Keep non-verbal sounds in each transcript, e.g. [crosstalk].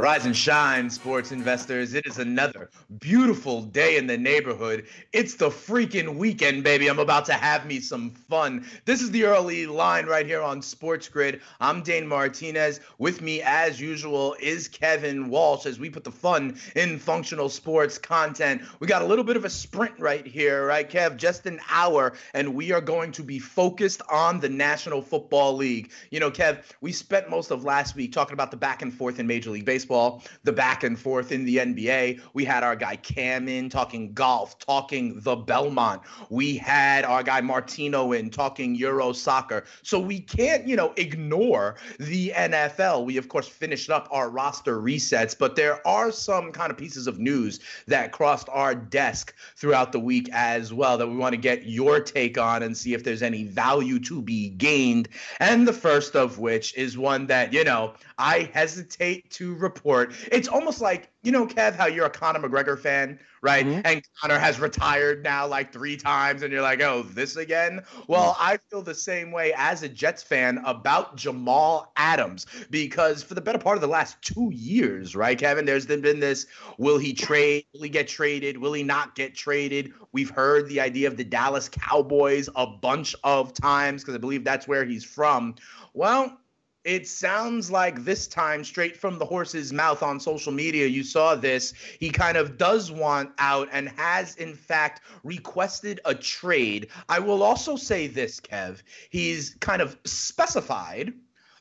Rise and shine, sports investors. It is another beautiful day in the neighborhood. It's the freaking weekend, baby. I'm about to have me some fun. This is the early line right here on Sports Grid. I'm Dane Martinez. With me, as usual, is Kevin Walsh as we put the fun in functional sports content. We got a little bit of a sprint right here, right, Kev? Just an hour, and we are going to be focused on the National Football League. You know, Kev, we spent most of last week talking about the back and forth in Major League Baseball baseball, the back and forth in the NBA. We had our guy Cam in talking golf, talking the Belmont. We had our guy Martino in talking Euro soccer. So we can't, you know, ignore the NFL. We, of course, finished up our roster resets, but there are some kind of pieces of news that crossed our desk throughout the week as well that we want to get your take on and see if there's any value to be gained. And the first of which is one that, you know, I hesitate to report. It's almost like, you know, Kev, how you're a Conor McGregor fan, right? Mm-hmm. And Conor has retired now like three times, and you're like, oh, this again? Well, mm-hmm. I feel the same way as a Jets fan about Jamal Adams because for the better part of the last two years, right, Kevin, there's been this will he trade? Will he get traded? Will he not get traded? We've heard the idea of the Dallas Cowboys a bunch of times because I believe that's where he's from. Well, it sounds like this time, straight from the horse's mouth on social media, you saw this. He kind of does want out and has, in fact, requested a trade. I will also say this, Kev. He's kind of specified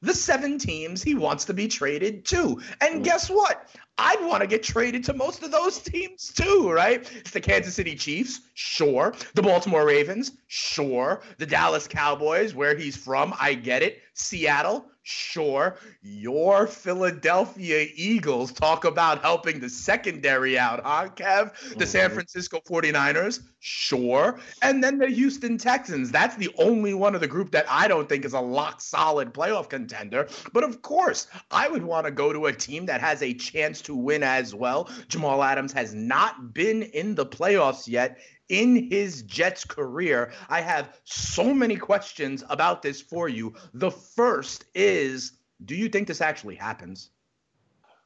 the seven teams he wants to be traded to. And mm. guess what? I'd want to get traded to most of those teams too, right? It's the Kansas City Chiefs, sure. The Baltimore Ravens, sure. The Dallas Cowboys, where he's from, I get it. Seattle, Sure, your Philadelphia Eagles talk about helping the secondary out, huh, Kev? The San mm-hmm. Francisco 49ers, sure. And then the Houston Texans. That's the only one of the group that I don't think is a lock solid playoff contender. But of course, I would want to go to a team that has a chance to win as well. Jamal Adams has not been in the playoffs yet in his Jets career. I have so many questions about this for you. The first is do you think this actually happens?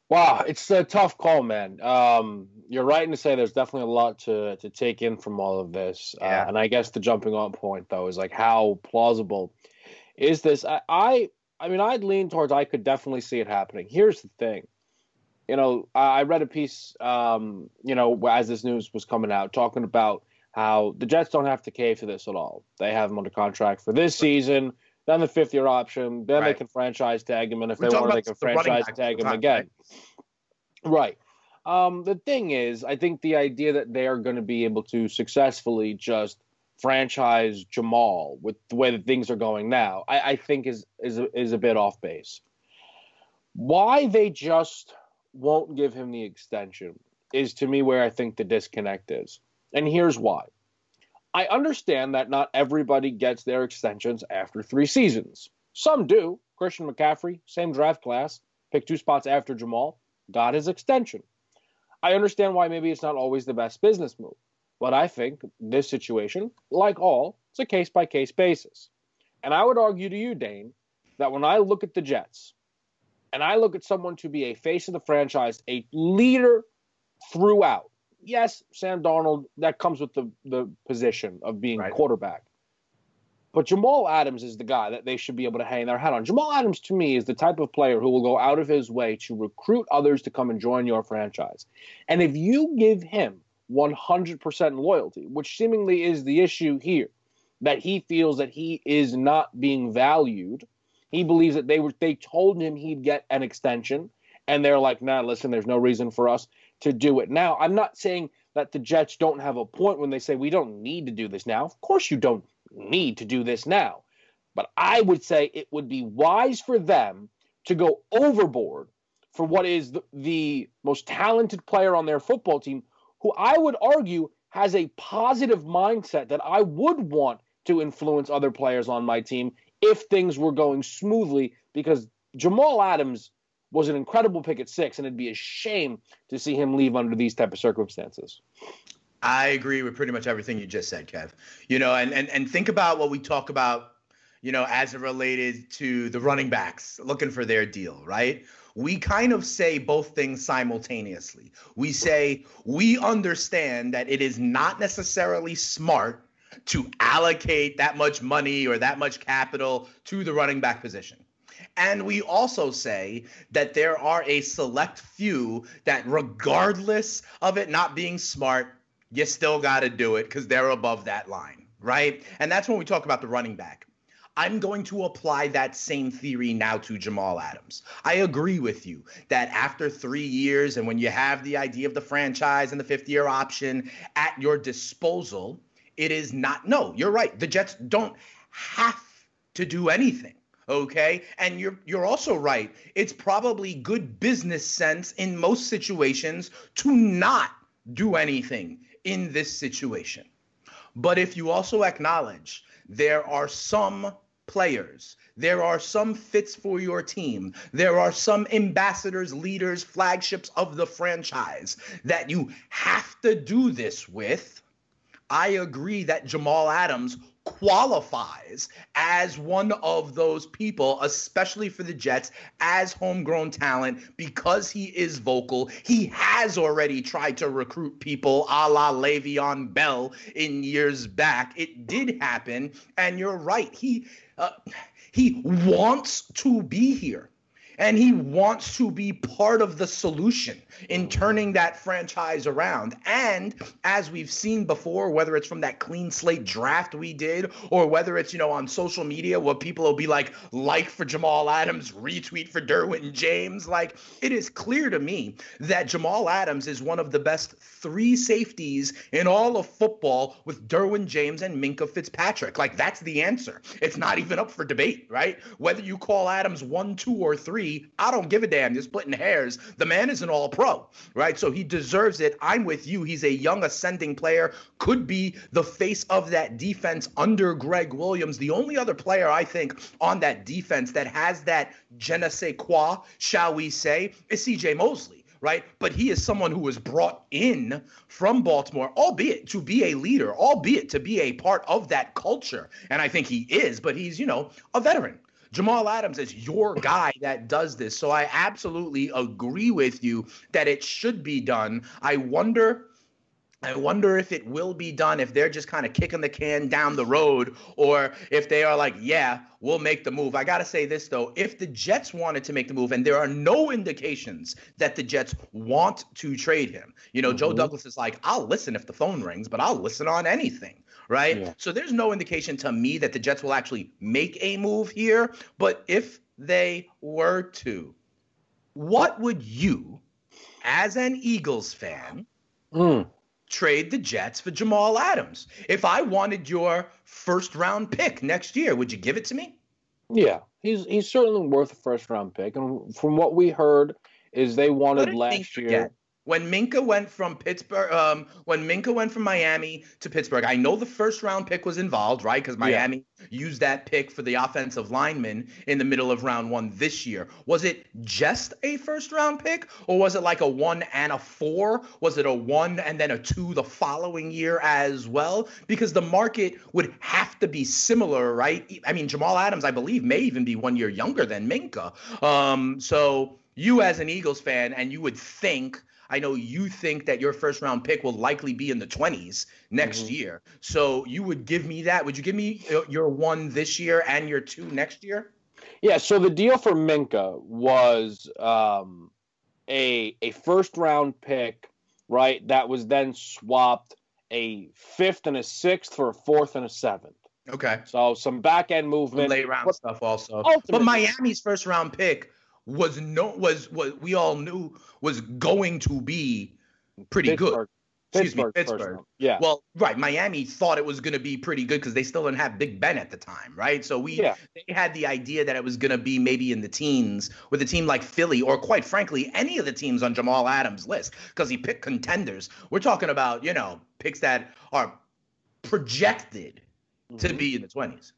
Wow, it's a tough call, man. Um, you're right to say there's definitely a lot to to take in from all of this, uh, yeah. uh, and I guess the jumping on point though is like how plausible is this? I, I, I mean, I'd lean towards I could definitely see it happening. Here's the thing, you know, I read a piece, um, you know, as this news was coming out, talking about how the Jets don't have to cave to this at all. They have him under contract for this season, then the fifth year option, then right. they can franchise tag him, and if We're they want, they can franchise tag him again. Right. Um, the thing is, I think the idea that they are going to be able to successfully just franchise Jamal with the way that things are going now, I, I think is is is a bit off base. Why they just won't give him the extension is to me where I think the disconnect is. And here's why. I understand that not everybody gets their extensions after three seasons. Some do. Christian McCaffrey, same draft class, picked two spots after Jamal, got his extension. I understand why maybe it's not always the best business move, but I think this situation, like all, it's a case by case basis. And I would argue to you, Dane, that when I look at the Jets and I look at someone to be a face of the franchise, a leader throughout, yes, Sam Darnold, that comes with the, the position of being right. quarterback. But Jamal Adams is the guy that they should be able to hang their hat on. Jamal Adams, to me, is the type of player who will go out of his way to recruit others to come and join your franchise. And if you give him 100% loyalty, which seemingly is the issue here, that he feels that he is not being valued, he believes that they were they told him he'd get an extension, and they're like, nah, listen, there's no reason for us to do it now. I'm not saying that the Jets don't have a point when they say we don't need to do this now. Of course, you don't need to do this now. But I would say it would be wise for them to go overboard for what is the, the most talented player on their football team, who I would argue has a positive mindset that I would want to influence other players on my team if things were going smoothly because Jamal Adams was an incredible pick at six, and it'd be a shame to see him leave under these type of circumstances. I agree with pretty much everything you just said, Kev. You know, and and and think about what we talk about, you know, as it related to the running backs looking for their deal, right? We kind of say both things simultaneously. We say we understand that it is not necessarily smart to allocate that much money or that much capital to the running back position. And we also say that there are a select few that, regardless of it not being smart, you still got to do it because they're above that line, right? And that's when we talk about the running back. I'm going to apply that same theory now to Jamal Adams. I agree with you that after three years, and when you have the idea of the franchise and the fifth year option at your disposal, it is not. No, you're right. The Jets don't have to do anything okay? And you're you're also right. It's probably good business sense in most situations to not do anything in this situation. But if you also acknowledge there are some players there are some fits for your team there are some ambassadors leaders flagships of the franchise that you have to do this with I agree that Jamal Adams qualifies as one of those people, especially for the Jets, as homegrown talent because he is vocal. He has already tried to recruit people a la Le'Veon Bell in years back. It did happen, and you're right. He uh, he wants to be here and he wants to be part of the solution in mm-hmm. turning that franchise around. And as we've seen before, whether it's from that clean slate draft we did, or whether it's, you know, on social media where people will be like, like for Jamal Adams, retweet for Derwin James, like it is clear to me that Jamal Adams is one of the best three safeties in all of football with Derwin James and Minkah Fitzpatrick. Like that's the answer. It's not even up for debate, right? Whether you call Adams one, two, or three three, I don't give a damn. You're splitting hairs. The man is an all pro, right? So he deserves it. I'm with you. He's a young ascending player, could be the face of that defense under Gregg Williams. The only other player I think on that defense that has that je ne sais quoi, shall we say, is CJ Mosley right? But he is someone who was brought in from Baltimore, albeit to be a leader, albeit to be a part of that culture. And I think he is, but he's, you know, a veteran. Jamal Adams is your guy that does this. So I absolutely agree with you that it should be done. I wonder I wonder if it will be done if they're just kind of kicking the can down the road or if they are like, yeah, we'll make the move. I got to say this, though. If the Jets wanted to make the move, and there are no indications that the Jets want to trade him, you know, mm-hmm. Joe Douglas is like, I'll listen if the phone rings, but I'll listen on anything right? Yeah. So there's no indication to me that the Jets will actually make a move here. But if they were to, what would you, as an Eagles fan, mm. trade the Jets for Jamal Adams? If I wanted your first round pick next year, would you give it to me? Yeah, he's he's certainly worth a first round pick. And from what we heard, is they wanted last year. When Minkah went from Pittsburgh, um, when Minkah went from Miami to Pittsburgh, I know the first round pick was involved, right? Because Miami yeah. used that pick for the offensive lineman in the middle of round one this year. Was it just a first round pick, or was it like a one and a four? Was it a one and then a two the following year as well? Because the market would have to be similar, right? I mean, Jamal Adams, I believe, may even be one year younger than Minkah. Um, so you as an Eagles fan, and you would think I know you think that your first round pick will likely be in the 20s next mm-hmm. year. So you would give me that. Would you give me your one this year and your two next year? Yeah. So the deal for Minkah was um, a a first round pick, right? That was then swapped a fifth and a sixth for a fourth and a seventh. Okay. So some back end movement, late round but stuff also. But Miami's first round pick was no was what we all knew was going to be pretty Pittsburgh. good. Excuse Pittsburgh, me, Pittsburgh. Yeah. Well, right. Miami thought it was going to be pretty good because they still didn't have Big Ben at the time, right? So we yeah. they had the idea that it was going to be maybe in the teens with a team like Philly or quite frankly any of the teams on Jamal Adams' list because he picked contenders. We're talking about you know picks that are projected mm-hmm. to be in the twenties.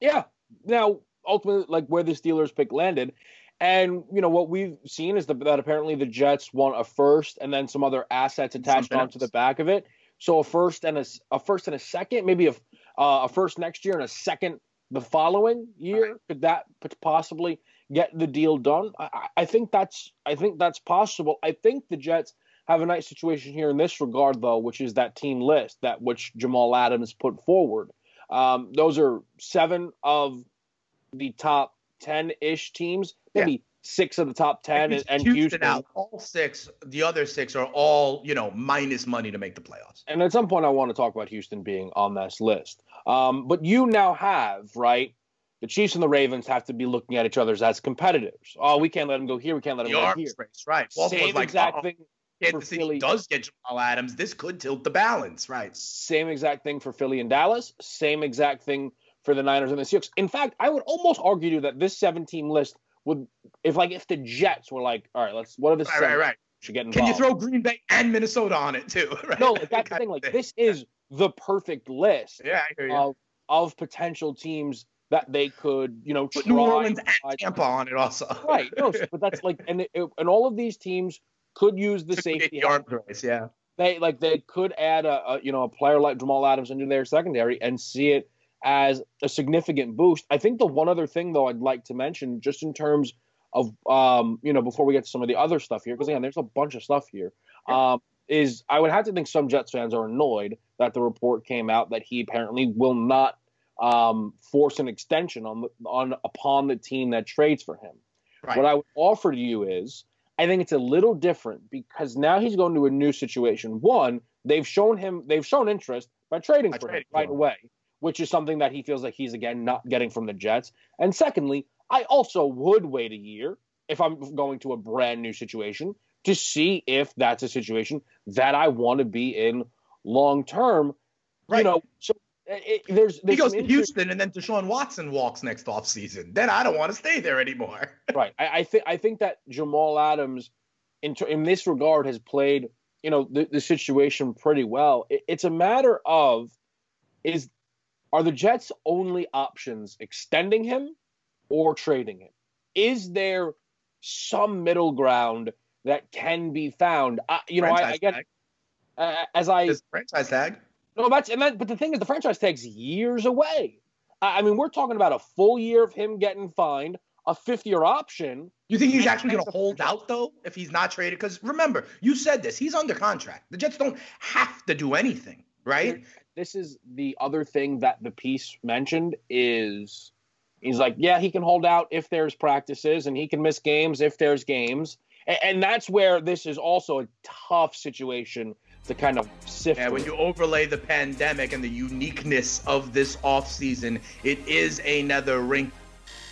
Yeah, now ultimately like where the Steelers pick landed. And you know what we've seen is the, that apparently the Jets want a first and then some other assets attached onto the back of it. So a first and a, a first and a second, maybe a uh, a first next year and a second the following year. Right. Could that possibly get the deal done? I, I think that's I think that's possible. I think the Jets have a nice situation here in this regard, though, which is that team list that which Jamal Adams put forward. Um, those are seven of the top ten-ish teams, maybe yeah. six of the top ten, and, and Houston, Houston out. All six, the other six are all you know minus money to make the playoffs. And at some point, I want to talk about Houston being on this list. Um, but you now have right. The Chiefs and the Ravens have to be looking at each other as competitors. Oh, we can't let them go here. We can't let them the go here. Race, right. Same like, exact oh, thing. Kansas City Philly. does get Jamal Adams. This could tilt the balance, right? Same exact thing for Philly and Dallas. Same exact thing for the Niners and the Seahawks. In fact, I would almost argue that this 17 list would, if like if the Jets were like, all right, let's what are the right, right, right. should get involved. Can you throw Green Bay and Minnesota on it too? [laughs] Right? No, that's the thing. Like this is the perfect list yeah, I hear you. Of, of potential teams that they could, you know, Put New Orleans and Tampa on it also. right. No, [laughs] but that's like, and it, and all of these teams could use the safety. Arm yeah. They like they could add a, a, you know a player like Jamal Adams into their secondary and see it as a significant boost. I think the one other thing though I'd like to mention, just in terms of um, you know, before we get to some of the other stuff here, because again, there's a bunch of stuff here. Yeah. Um, is I would have to think some Jets fans are annoyed that the report came out that he apparently will not um, force an extension on the, on upon the team that trades for him. Right. What I would offer to you is I think it's a little different because now he's going to a new situation. One, they've shown him they've shown interest by trading for him right away which is something that he feels like he's again not getting from the Jets. And secondly, I also would wait a year if I'm going to a brand new situation to see if that's a situation that I want to be in long term. Right. You know, so it, there's, there's he goes to Houston and then Deshaun Watson walks next off season. Then I don't want to stay there anymore. [laughs] right. I, I think I think that Jamal Adams, in in this regard, has played you know the, the situation pretty well. It, it's a matter of is are the Jets' only options extending him or trading him? Is there some middle ground that can be found? Uh, you know, I, I, get uh, as I His franchise tag. No, that's and that. But the thing is, the franchise tag's years away. I, I mean, we're talking about a full year of him getting fined, a fifth year option. You think he's actually going to hold out though if he's not traded? Because remember, you said this. He's under contract. The Jets don't have to do anything, right? This is the other thing that the piece mentioned is he's like, yeah, he can hold out if there's practices and he can miss games if there's games. And, and that's where this is also a tough situation to kind of sift. Yeah, when you overlay the pandemic and the uniqueness of this offseason, it is another wrinkle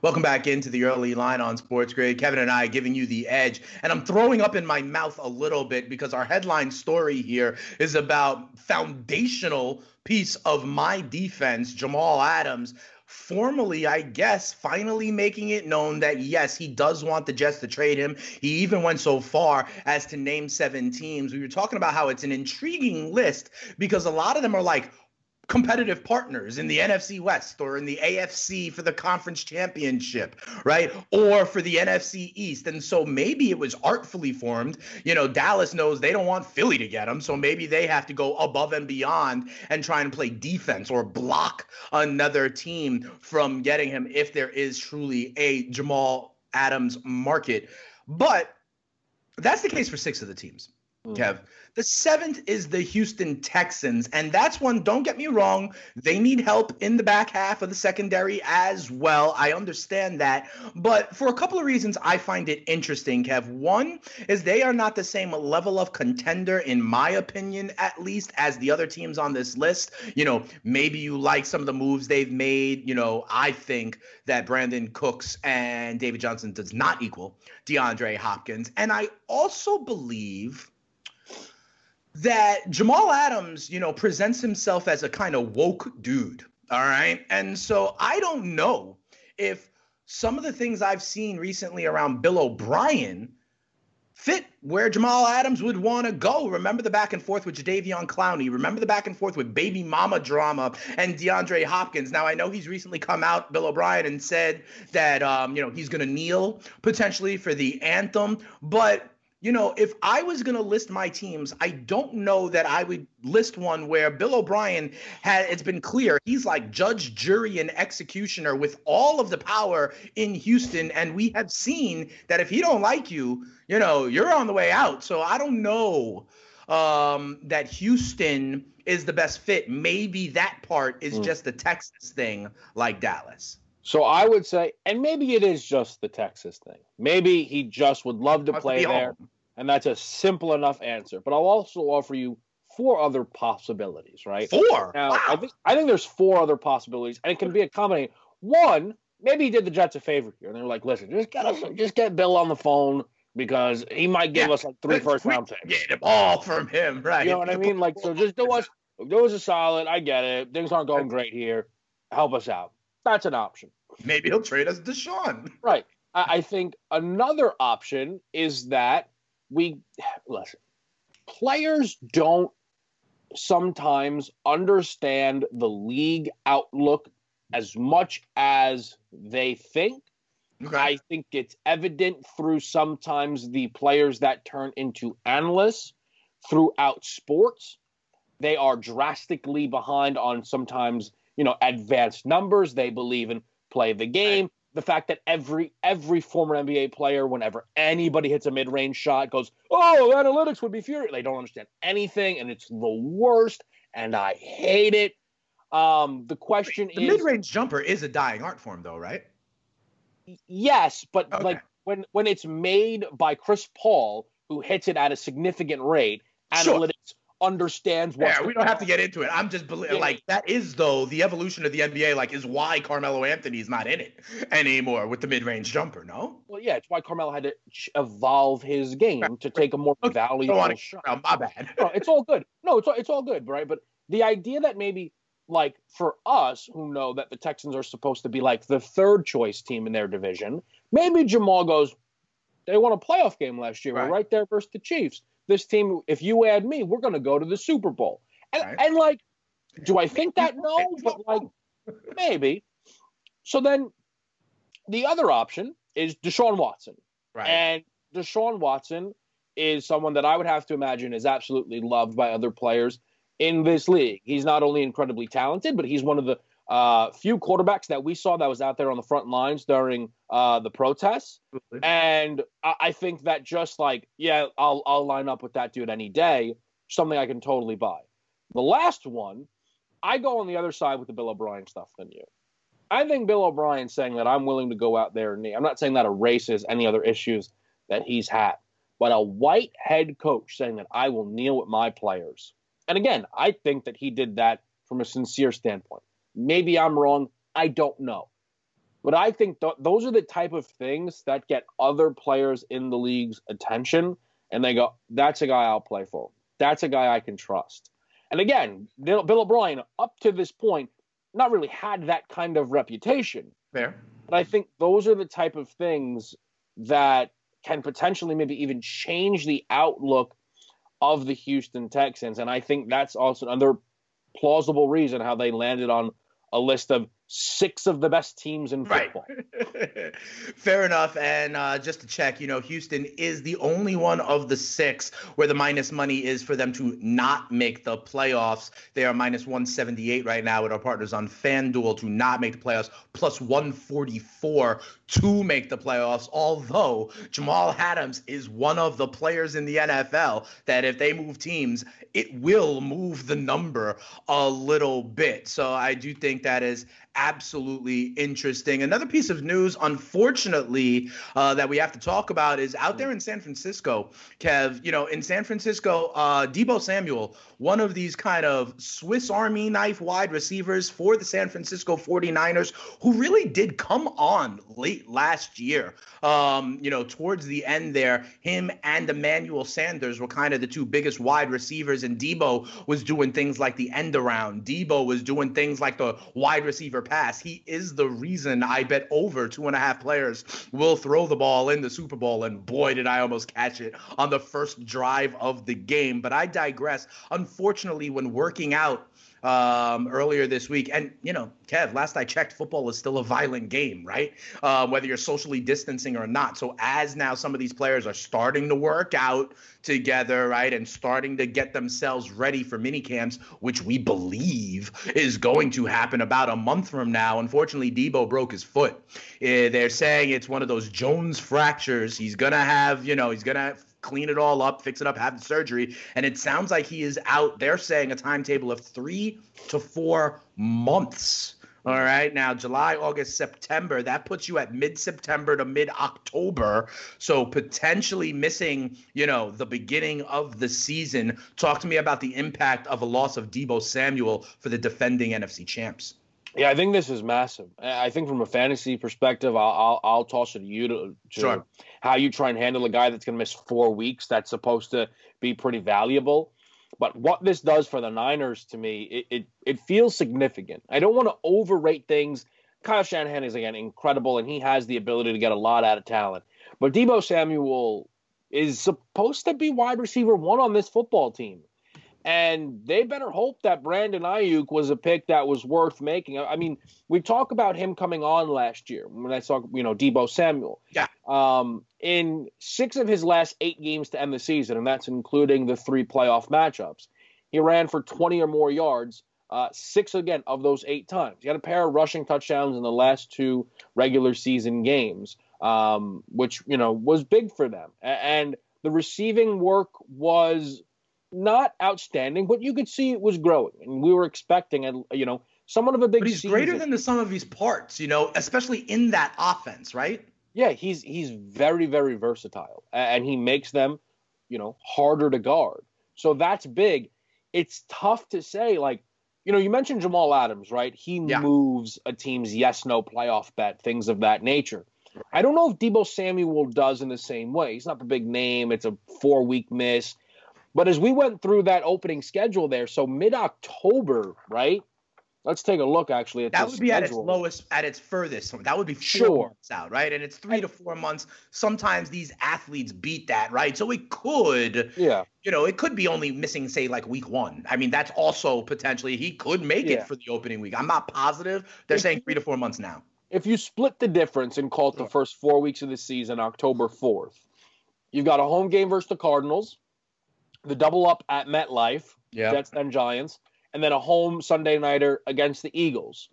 Welcome back into the early line on Sports Grid. Kevin and I giving you the edge. And I'm throwing up in my mouth a little bit because our headline story here is about foundational piece of my defense, Jamal Adams, formally, I guess, finally making it known that yes, he does want the Jets to trade him. He even went so far as to name seven teams. We were talking about how it's an intriguing list because a lot of them are like competitive partners in the NFC West or in the AFC for the conference championship, right? Or for the NFC East. And so maybe it was artfully formed. You know, Dallas knows they don't want Philly to get him. So maybe they have to go above and beyond and try and play defense or block another team from getting him if there is truly a Jamal Adams market. But that's the case for six of the teams. Mm. Kev. The seventh is the Houston Texans. And that's one, don't get me wrong, they need help in the back half of the secondary as well. I understand that. But for a couple of reasons, I find it interesting, Kev. One is they are not the same level of contender, in my opinion, at least, as the other teams on this list. You know, maybe you like some of the moves they've made. You know, I think that Brandin Cooks and David Johnson does not equal DeAndre Hopkins. And I also believe that Jamal Adams, you know, presents himself as a kind of woke dude. All right. And so I don't know if some of the things I've seen recently around Bill O'Brien fit where Jamal Adams would want to go. Remember the back and forth with Jadeveon Clowney. Remember the back and forth with baby mama drama and DeAndre Hopkins. Now I know he's recently come out, Bill O'Brien, and said that um, you know he's going to kneel potentially for the anthem, but you know, if I was going to list my teams, I don't know that I would list one where Bill O'Brien had it's been clear he's like judge, jury, and executioner with all of the power in Houston. And we have seen that if he don't like you, you know, you're on the way out. So I don't know um, that Houston is the best fit. Maybe that part is mm. just the Texas thing like Dallas. So I would say, and maybe it is just the Texas thing. Maybe he just would love to play to there, home. and that's a simple enough answer. But I'll also offer you four other possibilities, right? Four. Now, wow. I think I think there's four other possibilities, and it can be a combination. One, maybe he did the Jets a favor here, and they're like, "Listen, just get us, just get Bill on the phone." Because he might give yeah. us like three first round picks. Get them all from him, [laughs] right? You know what I mean? Like, so just do us, do us a solid. I get it. Things aren't going great here. Help us out. That's an option. Maybe he'll trade us Deshaun. Right. I think another option is that we listen. Players don't sometimes understand the league outlook as much as they think. Okay. I think it's evident through sometimes the players that turn into analysts throughout sports. They are drastically behind on sometimes, you know, advanced numbers. They believe in play the game. Right. The fact that every every former NBA player, whenever anybody hits a mid range shot, goes, "Oh, analytics would be furious." They don't understand anything, and it's the worst. And I hate it. Um, the question the is, mid range jumper is a dying art form, though, right? Yes, but okay. like when when it's made by Chris Paul, who hits it at a significant rate, sure. analytics understands what. Yeah, we don't have to get into it. I'm just like that is though the evolution of the NBA. Like, is why Carmelo Anthony's not in it anymore with the mid-range jumper. No. Well, yeah, it's why Carmelo had to evolve his game to take a more [laughs] valuable shot. My bad. no, it's all good. No, it's all, it's all good, right? But the idea that maybe like for us who know that the Texans are supposed to be like the third choice team in their division, maybe Jamal goes. They won a playoff game last year. Right. We're right there versus the Chiefs this team, if you add me, we're going to go to the Super Bowl. And, right. and like, do I think that? [laughs] No, but like, maybe. So then the other option is Deshaun Watson. Right. And Deshaun Watson is someone that I would have to imagine is absolutely loved by other players in this league. He's not only incredibly talented, but he's one of the uh, few quarterbacks that we saw that was out there on the front lines during uh, the protests. And I, I think that just like, yeah, I'll, I'll line up with that dude any day, something I can totally buy. The last one, I go on the other side with the Bill O'Brien stuff than you. I think Bill O'Brien saying that I'm willing to go out there and kneel, I'm not saying that erases any other issues that he's had, but a white head coach saying that I will kneel with my players. And again, I think that he did that from a sincere standpoint. Maybe I'm wrong. I don't know. But I think th- those are the type of things that get other players in the league's attention, and they go, "That's a guy I'll play for. That's a guy I can trust." And again, Bill, Bill O'Brien, up to this point, not really had that kind of reputation. Fair. But I think those are the type of things that can potentially maybe even change the outlook of the Houston Texans. And I think that's also another plausible reason how they landed on a list of six of the best teams in football. Right. [laughs] Fair enough. And uh, just to check, you know, Houston is the only one of the six where the minus money is for them to not make the playoffs. They are minus 178 right now with our partners on FanDuel to not make the playoffs, plus 144 to make the playoffs. Although Jamal Adams is one of the players in the NFL that if they move teams, it will move the number a little bit. So I do think that is absolutely interesting. Another piece of news, unfortunately, uh, that we have to talk about is out there in San Francisco, Kev. You know, in San Francisco, uh, Deebo Samuel, one of these kind of Swiss Army knife wide receivers for the San Francisco 49ers, who really did come on late last year. Um, you know, towards the end there, him and Emmanuel Sanders were kind of the two biggest wide receivers, and Deebo was doing things like the end around. Deebo was doing things like the wide receiver pass. He is the reason I bet over two and a half players will throw the ball in the Super Bowl. And boy, did I almost catch it on the first drive of the game. But I digress. Unfortunately, when working out, um, earlier this week. And, you know, Kev, last I checked, football is still a violent game, right? Uh, whether you're socially distancing or not. So, as now some of these players are starting to work out together, right, and starting to get themselves ready for mini camps, which we believe is going to happen about a month from now. Unfortunately, Deebo broke his foot. Uh, they're saying it's one of those Jones fractures. He's going to have, you know, he's going to clean it all up, fix it up, have the surgery. And it sounds like he is out. They're saying a timetable of three to four months. All right. Now, July, August, September, that puts you at mid September to mid October. So potentially missing, you know, the beginning of the season. Talk to me about the impact of a loss of Deebo Samuel for the defending NFC champs. Yeah, I think this is massive. I think from a fantasy perspective, I'll I'll, I'll toss it to you to, to sure. how you try and handle a guy that's going to miss four weeks. That's supposed to be pretty valuable. But what this does for the Niners to me, it it, it feels significant. I don't want to overrate things. Kyle Shanahan is again incredible, and he has the ability to get a lot out of talent. But Deebo Samuel is supposed to be wide receiver one on this football team. And they better hope that Brandon Aiyuk was a pick that was worth making. I mean, we talk about him coming on last year when I saw, you know, Deebo Samuel. Yeah. Um, in six of his last eight games to end the season, and that's including the three playoff matchups, he ran for 20 or more yards, uh, six again of those eight times. He had a pair of rushing touchdowns in the last two regular season games, um, which, you know, was big for them. And the receiving work was not outstanding, but you could see it was growing, and we were expecting, a, you know, somewhat of a big. But he's season. greater than the sum of his parts, you know, especially in that offense, right? Yeah, he's he's very very versatile, and he makes them, you know, harder to guard. So that's big. It's tough to say, like, you know, you mentioned Jamal Adams, right? He yeah. moves a team's yes no playoff bet, things of that nature. I don't know if Deebo Samuel does in the same way. He's not the big name. It's a four week miss. But as we went through that opening schedule there, so mid October, right? Let's take a look actually at that would be schedule. at its lowest, at its furthest. That would be four sure. months out, right? And it's three to four months. Sometimes these athletes beat that, right? So it could, yeah, you know, it could be only missing, say, like week one. I mean, that's also potentially he could make yeah. it for the opening week. I'm not positive. They're saying three to four months now. If you split the difference and call it the first four weeks of the season, October fourth, you've got a home game versus the Cardinals the double up at MetLife, yeah. Jets and Giants, and then a home Sunday nighter against the Eagles.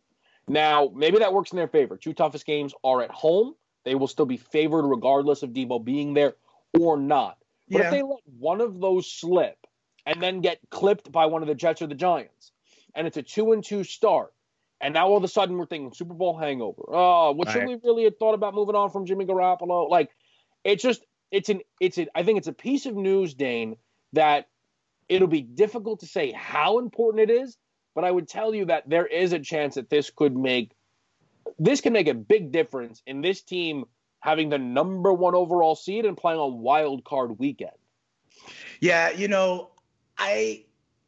Now, maybe that works in their favor. Two toughest games are at home. They will still be favored regardless of Deebo being there or not. But yeah. if they let one of those slip and then get clipped by one of the Jets or the Giants, and it's a two and two start, and now all of a sudden we're thinking Super Bowl hangover. Oh, what should we really have thought about moving on from Jimmy Garoppolo? Like, it's just it's an it's a I think it's a piece of news, Dane, that it'll be difficult to say how important it is, but I would tell you that there is a chance that this could make this can make a big difference in this team having the number one overall seed and playing on wild card weekend. Yeah, you know, I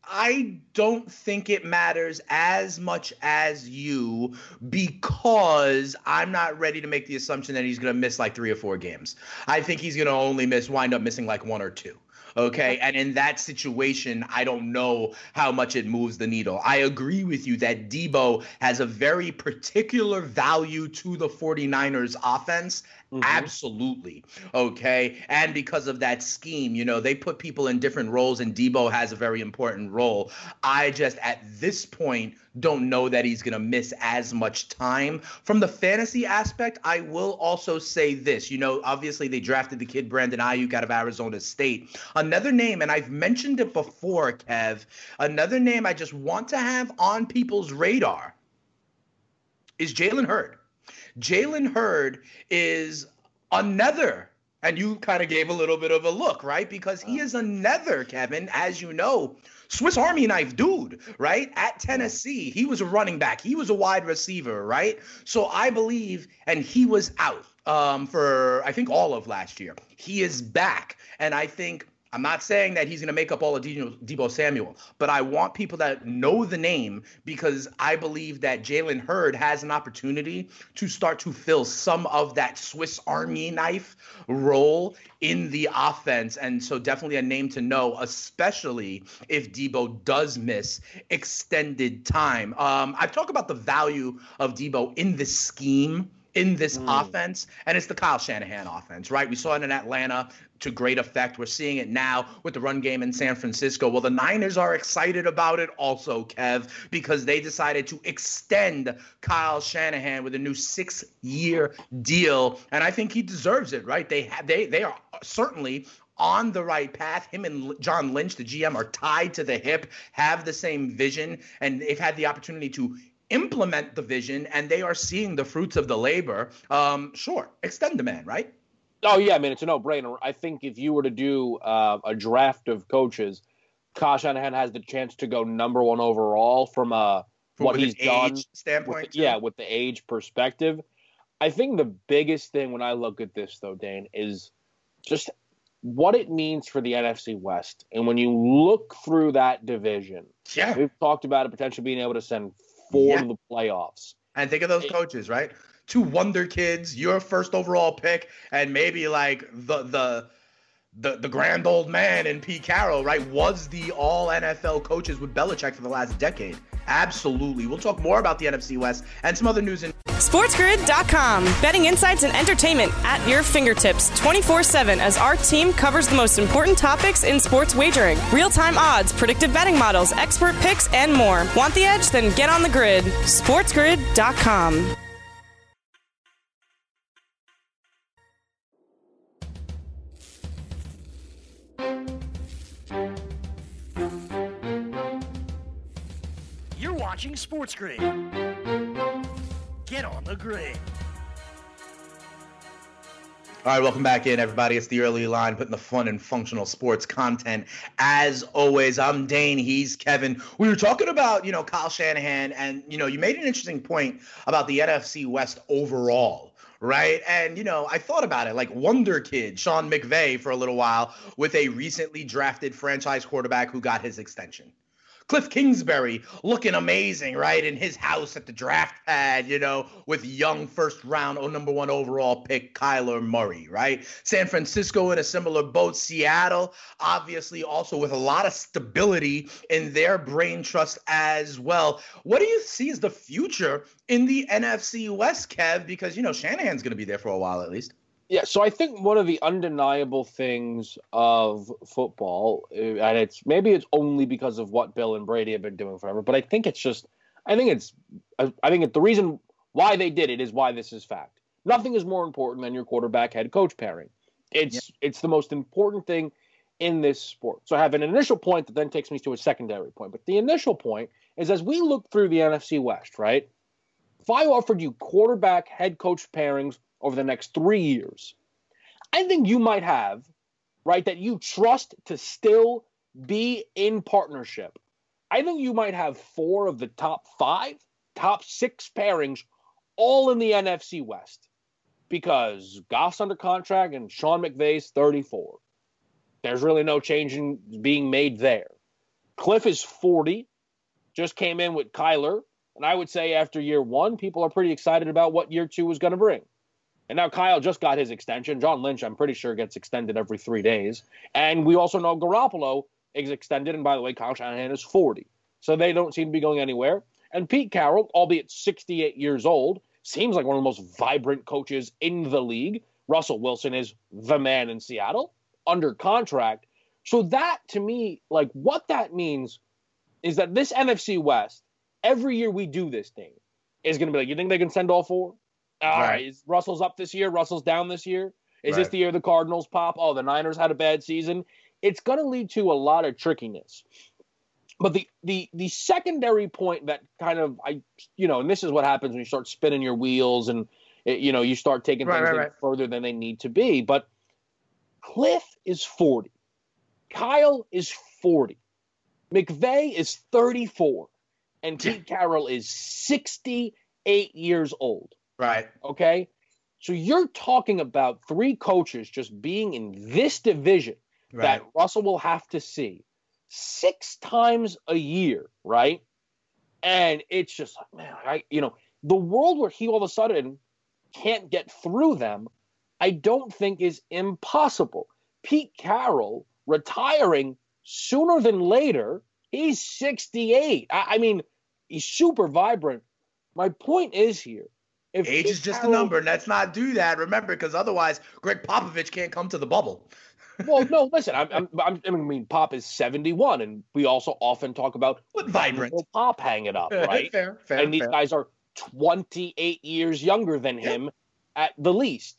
I don't think it matters as much as you because I'm not ready to make the assumption that he's going to miss like 3 or 4 games. I think he's going to only miss wind up missing like one or two. Okay. And in that situation, I don't know how much it moves the needle. I agree with you that Deebo has a very particular value to the 49ers offense. Mm-hmm. Absolutely. Okay. And because of that scheme, you know, they put people in different roles, and Deebo has a very important role. I just, at this point, don't know that he's going to miss as much time. From the fantasy aspect, I will also say this. You know, obviously they drafted the kid Brandon Aiyuk out of Arizona State. Another name, and I've mentioned it before, Kev, another name I just want to have on people's radar is Jalen Hurd. Jalen Hurd is another, and you kind of gave a little bit of a look, right? Because he is another, Kevin, as you know, Swiss Army knife dude, right? At Tennessee, he was a running back, he was a wide receiver, right? So I believe, and he was out um, for I think all of last year. He is back, and I think I'm not saying that he's going to make up all of Deebo Samuel, but I want people that know the name because I believe that Jalen Hurd has an opportunity to start to fill some of that Swiss Army knife role in the offense. And so, definitely a name to know, especially if Deebo does miss extended time. Um, I've talked about the value of Deebo in the scheme in this mm. offense, and it's the Kyle Shanahan offense, right? We saw it in Atlanta to great effect. We're seeing it now with the run game in San Francisco. Well, the Niners are excited about it also, Kev, because they decided to extend Kyle Shanahan with a new six-year deal, and I think he deserves it, right? They they they are certainly on the right path. Him and John Lynch, the GM, are tied to the hip, have the same vision, and they've had the opportunity to implement the vision and they are seeing the fruits of the labor, um, sure, extend the man, right? Oh yeah, I mean it's a no-brainer. I think if you were to do uh, a draft of coaches, Kyle Shanahan has the chance to go number one overall from uh, from what he's done standpoint. With yeah, with the age perspective. I think the biggest thing when I look at this though, Dane, is just what it means for the NFC West. And when you look through that division, yeah, we've talked about it potentially being able to send four yeah. the playoffs. And think of those coaches, right? Two wonder kids, your first overall pick, and maybe like the the the, the grand old man in Pete Carroll, right, was the all NFL coaches with Belichick for the last decade. Absolutely. We'll talk more about the NFC West and some other news in SportsGrid.com. Betting insights and entertainment at your fingertips 24 7 as our team covers the most important topics in sports wagering real time odds, predictive betting models, expert picks, and more. Want the edge? Then get on the grid. SportsGrid.com. watching Sports Grid. Get on the grid. All right, welcome back in, everybody. It's the early line, putting the fun and functional sports content. As always, I'm Dane. He's Kevin. We were talking about, you know, Kyle Shanahan, and you know, you made an interesting point about the NFC West overall right? And you know, I thought about it like Wonder Kid, Sean McVay, for a little while with a recently drafted franchise quarterback who got his extension. Cliff Kingsbury looking amazing, right? In his house at the draft pad, you know, with young first round oh, number one overall pick Kyler Murray, right? San Francisco in a similar boat. Seattle, obviously, also with a lot of stability in their brain trust as well. What do you see as the future in the NFC West, Kev? Because, you know, Shanahan's going to be there for a while at least. Yeah, so I think one of the undeniable things of football, uh, and it's maybe it's only because of what Bill and Brady have been doing forever, but I think it's just, I think it's, I think it, the reason why they did it is why this is fact. Nothing is more important than your quarterback head coach pairing. It's yeah. it's the most important thing in this sport. So I have an initial point that then takes me to a secondary point. But the initial point is as we look through the NFC West, right? If I offered you quarterback head coach pairings over the next three years, I think you might have, right, that you trust to still be in partnership. I think you might have four of the top five, top six pairings all in the NFC West because Goff's under contract and Sean McVay's 34. There's really no change in being made there. Cliff is 40, just came in with Kyler. And I would say after year one, people are pretty excited about what year two is going to bring. And now Kyle just got his extension. John Lynch, I'm pretty sure, gets extended every three days. And we also know Garoppolo is extended. And by the way, Kyle Shanahan is 40. So they don't seem to be going anywhere. And Pete Carroll, albeit 68 years old, seems like one of the most vibrant coaches in the league. Russell Wilson is the man in Seattle under contract. So that to me, like what that means is that this NFC West, every year we do this thing, is going to be like, you think they can send all four? All right. right. Is Russell's up this year? Russell's down this year? Is right. this the year the Cardinals pop? Oh, the Niners had a bad season. It's going to lead to a lot of trickiness. But the the the secondary point that kind of I you know, and this is what happens when you start spinning your wheels and it, you know you start taking right, things further than they need to be. But Cliff is forty, Kyle is forty, McVay is thirty four, and Pete Carroll is sixty eight years old. Right. Okay. So you're talking about three coaches just being in this division right. that Russell will have to see six times a year, right? And it's just like, man, I, you know, the world where he all of a sudden can't get through them, I don't think is impossible. Pete Carroll retiring sooner than later, he's 68. I, I mean, he's super vibrant. My point is here if age is just Carroll, a number. Let's not do that. Remember, because otherwise, Gregg Popovich can't come to the bubble. [laughs] well, no, listen. I'm, I'm, I'm, i mean, Pop is 71, and we also often talk about what vibrant Pop hanging up, [laughs] right? fair, fair. And these fair. guys are 28 years younger than him at the least.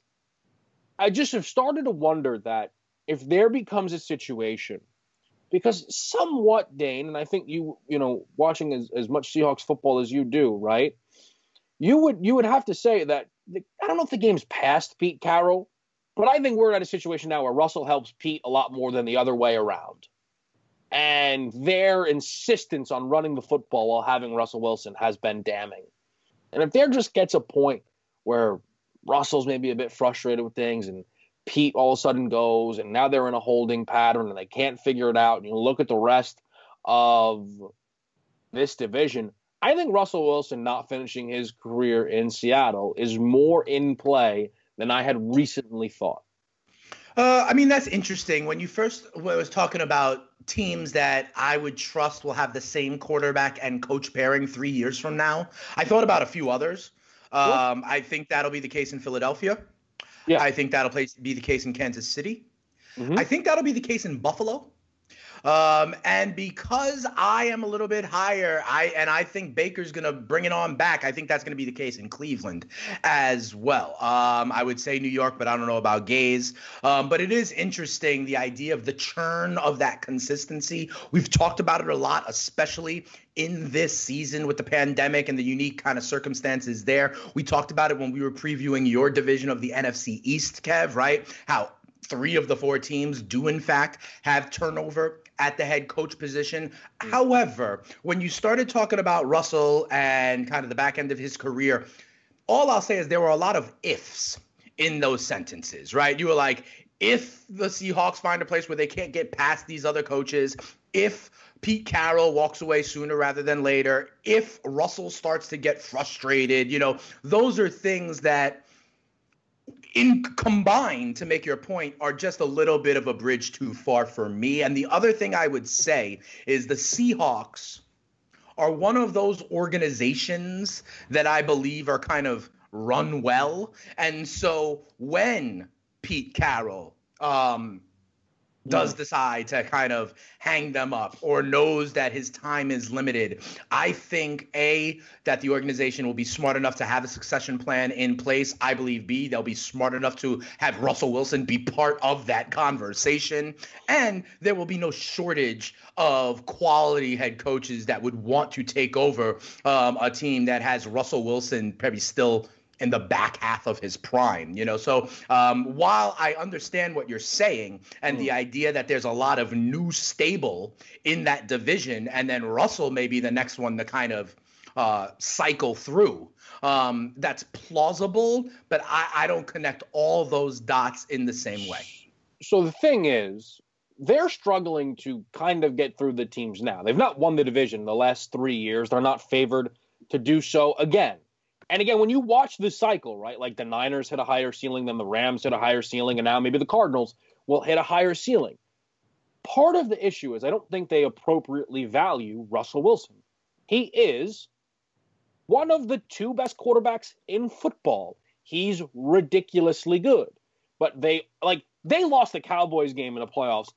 I just have started to wonder that if there becomes a situation, because somewhat, Dane, and I think you, you know, watching as, as much Seahawks football as you do, right? You would you would have to say that the, I don't know if the game's past Pete Carroll, but I think we're at a situation now where Russell helps Pete a lot more than the other way around. And their insistence on running the football while having Russell Wilson has been damning. And if there just gets a point where Russell's maybe a bit frustrated with things and Pete all of a sudden goes and now they're in a holding pattern and they can't figure it out, and you look at the rest of this division, I think Russell Wilson not finishing his career in Seattle is more in play than I had recently thought. Uh, I mean, that's interesting. When you first when I was talking about teams that I would trust will have the same quarterback and coach pairing three years from now, I thought about a few others. Um, I think that'll be the case in Philadelphia. Yeah. I think that'll be the case in Kansas City. Mm-hmm. I think that'll be the case in Buffalo. Um, and because I am a little bit higher, I and I think Baker's going to bring it on back. I think that's going to be the case in Cleveland as well. Um, I would say New York, but I don't know about Gase. Um, but it is interesting the idea of the churn of that consistency. We've talked about it a lot, especially in this season with the pandemic and the unique kind of circumstances there. We talked about it when we were previewing your division of the NFC East, Kev, right? How three of the four teams do in fact have turnover at the head coach position. Mm. However, when you started talking about Russell and kind of the back end of his career, all I'll say is there were a lot of ifs in those sentences, right? You were like, if the Seahawks find a place where they can't get past these other coaches, if Pete Carroll walks away sooner rather than later, if Russell starts to get frustrated, you know, those are things that in combined to make your point are just a little bit of a bridge too far for me. And the other thing I would say is the Seahawks are one of those organizations that I believe are kind of run well. And so when Pete Carroll um, does decide to kind of hang them up or knows that his time is limited. I think A, that the organization will be smart enough to have a succession plan in place. I believe B, they'll be smart enough to have Russell Wilson be part of that conversation. And there will be no shortage of quality head coaches that would want to take over um, a team that has Russell Wilson probably still in the back half of his prime, you know. So um, while I understand what you're saying and mm. the idea that there's a lot of new stable in that division, and then Russell may be the next one to kind of uh, cycle through. Um, that's plausible, but I, I don't connect all those dots in the same way. So the thing is, they're struggling to kind of get through the teams now. They've not won the division the last three years. They're not favored to do so again. And again, when you watch this cycle, right, like the Niners hit a higher ceiling than the Rams hit a higher ceiling, and now maybe the Cardinals will hit a higher ceiling. Part of the issue is I don't think they appropriately value Russell Wilson. He is one of the two best quarterbacks in football. He's ridiculously good. But they like they lost the Cowboys game in the playoffs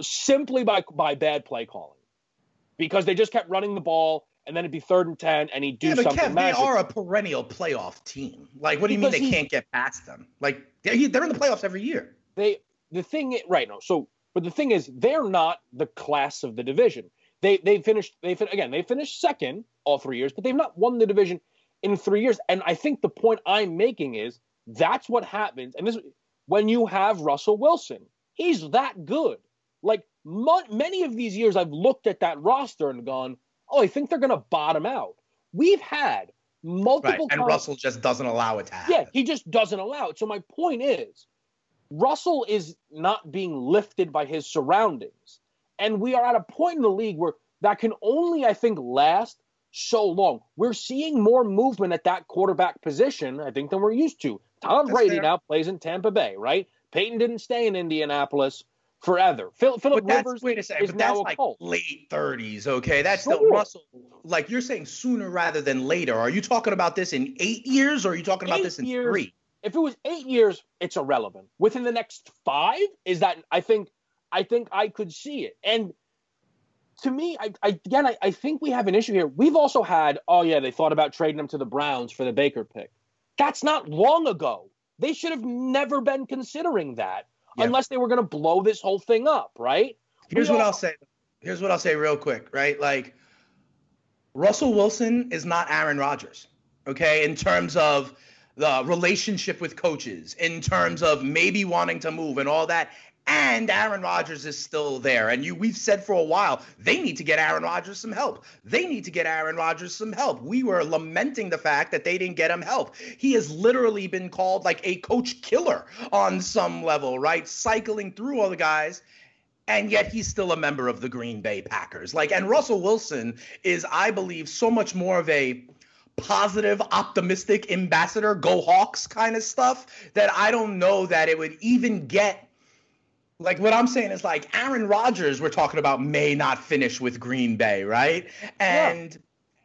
simply by by bad play calling. Because they just kept running the ball and then it'd be third and ten, and he'd do yeah, but something. Kev, magic. they are a perennial playoff team. Like, what do you because mean they can't get past them? Like, they're, they're in the playoffs every year. They the thing right no so but the thing is they're not the class of the division. They they finished they fin- again they finished second all three years, but they've not won the division in three years. And I think the point I'm making is that's what happens. And this when you have Russell Wilson, he's that good. Like many of these years, I've looked at that roster and gone, "Oh, I think they're going to bottom out." We've had multiple, right. and Russell just doesn't allow it to happen. Yeah, he just doesn't allow it. So my point is, Russell is not being lifted by his surroundings, and we are at a point in the league where that can only, I think, last so long. We're seeing more movement at that quarterback position, I think, than we're used to. Tom That's Brady fair. now plays in Tampa Bay, right? Peyton didn't stay in Indianapolis forever. Phil, Philip Rivers wait a second, is but now like late 30s, okay? That's sure. the Russell. Like you're saying sooner rather than later. Are you talking about this in eight years, or are you talking about this in years, three? If it was eight years, it's irrelevant. Within the next five, is that I think I think I could see it. And to me, I, I again, I, I think we have an issue here. We've also had, oh yeah, they thought about trading him to the Browns for the Baker pick. That's not long ago. They should have never been considering that yep. unless they were going to blow this whole thing up, right? Here's we what all... I'll say. Here's what I'll say real quick, right? Like Russell Wilson is not Aaron Rodgers, okay? In terms of the relationship with coaches, in terms of maybe wanting to move and all that and Aaron Rodgers is still there. And you we've said for a while, they need to get Aaron Rodgers some help. They need to get Aaron Rodgers some help. We were lamenting the fact that they didn't get him help. He has literally been called like a coach killer on some level, right? Cycling through all the guys and yet he's still a member of the Green Bay Packers. Like, and Russell Wilson is, I believe, so much more of a positive, optimistic ambassador, go Hawks kind of stuff that I don't know that it would even get like what I'm saying is like Aaron Rodgers, we're talking about may not finish with Green Bay, right? And yeah.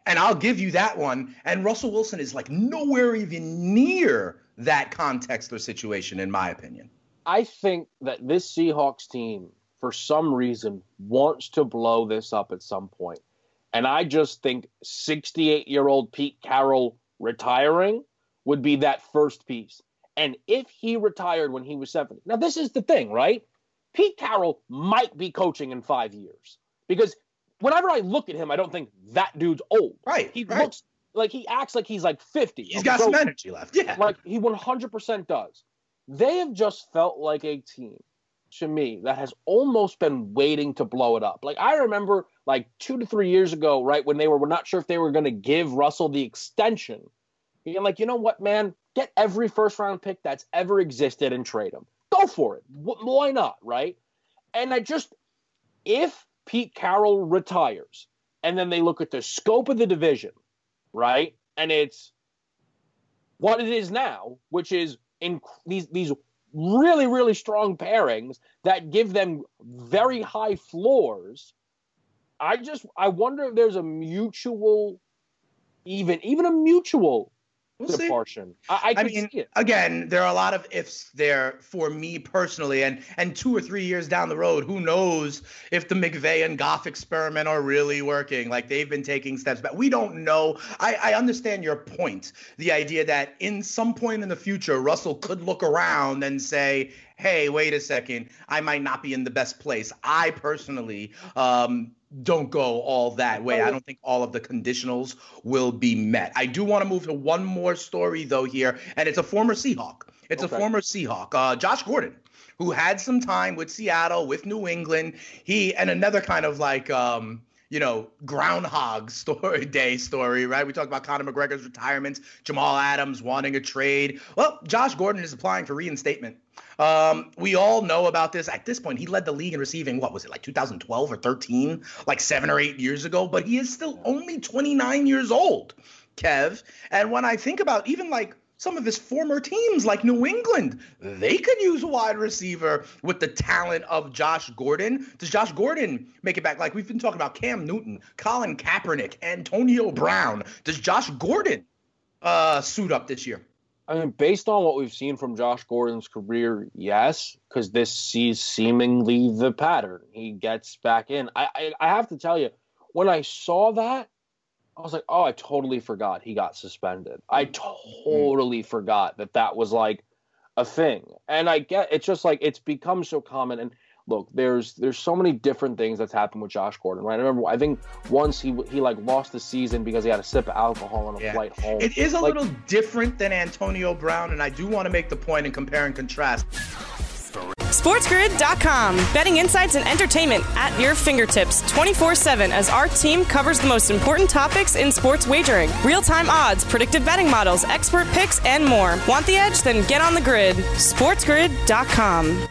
and I'll give you that one. And Russell Wilson is like nowhere even near that context or situation, in my opinion. I think that this Seahawks team, for some reason, wants to blow this up at some point. And I just think 68 year old Pete Carroll retiring would be that first piece. And if he retired when he was 70, now this is the thing, right? Pete Carroll might be coaching in five years because whenever I look at him, I don't think that dude's old. Right. He right. looks like he acts like he's like 50. He's got so, some energy left. Yeah. Like he 100% does. They have just felt like a team to me that has almost been waiting to blow it up. Like I remember like two to three years ago, right, when they were, were not sure if they were going to give Russell the extension. Being like, you know what, man, get every first round pick that's ever existed and trade him go for it. Why not, right? And I just, if Pete Carroll retires, and then they look at the scope of the division, right? And it's what it is now, which is in these these really really strong pairings that give them very high floors. I just I wonder if there's a mutual even even a mutual We'll proportion. I, I, I mean, again, there are a lot of ifs there for me personally, and and two or three years down the road, who knows if the McVay and Goff experiment are really working? Like they've been taking steps back. We don't know. I, I understand your point, the idea that in some point in the future, Russell could look around and say, "Hey, wait a second, I might not be in the best place." I personally, um, don't go all that way. I don't think all of the conditionals will be met. I do want to move to one more story though here, and it's a former Seahawk. It's okay. a former Seahawk, uh, Josh Gordon, who had some time with Seattle, with New England. He and another kind of like. Um, you know, Groundhog story [laughs] day story, right? We talked about Conor McGregor's retirement, Jamal Adams wanting a trade. Well, Josh Gordon is applying for reinstatement um, we all know about this. At this point, he led the league in receiving, what was it, like 2012 or 13, like seven or eight years ago, but he is still only 29 years old, Kev. And when I think about even like some of his former teams, like New England, they could use a wide receiver with the talent of Josh Gordon. Does Josh Gordon make it back? Like we've been talking about Cam Newton, Colin Kaepernick, Antonio Brown. Does Josh Gordon uh, suit up this year? I mean, based on what we've seen from Josh Gordon's career, yes, because this sees seemingly the pattern. He gets back in. I, I, I have to tell you, when I saw that, I was like, oh, I totally forgot he got suspended. I totally mm. forgot that that was like a thing. And I get it's just like it's become so common. And look, there's there's so many different things that's happened with Josh Gordon, right? I remember, I think once he he like lost the season because he had a sip of alcohol on a yeah. flight home. It is a like, little different than Antonio Brown, and I do want to make the point and compare and contrast. SportsGrid.com. Betting insights and entertainment at your fingertips 24 7 as our team covers the most important topics in sports wagering real time odds, predictive betting models, expert picks, and more. Want the edge? Then get on the grid. SportsGrid.com.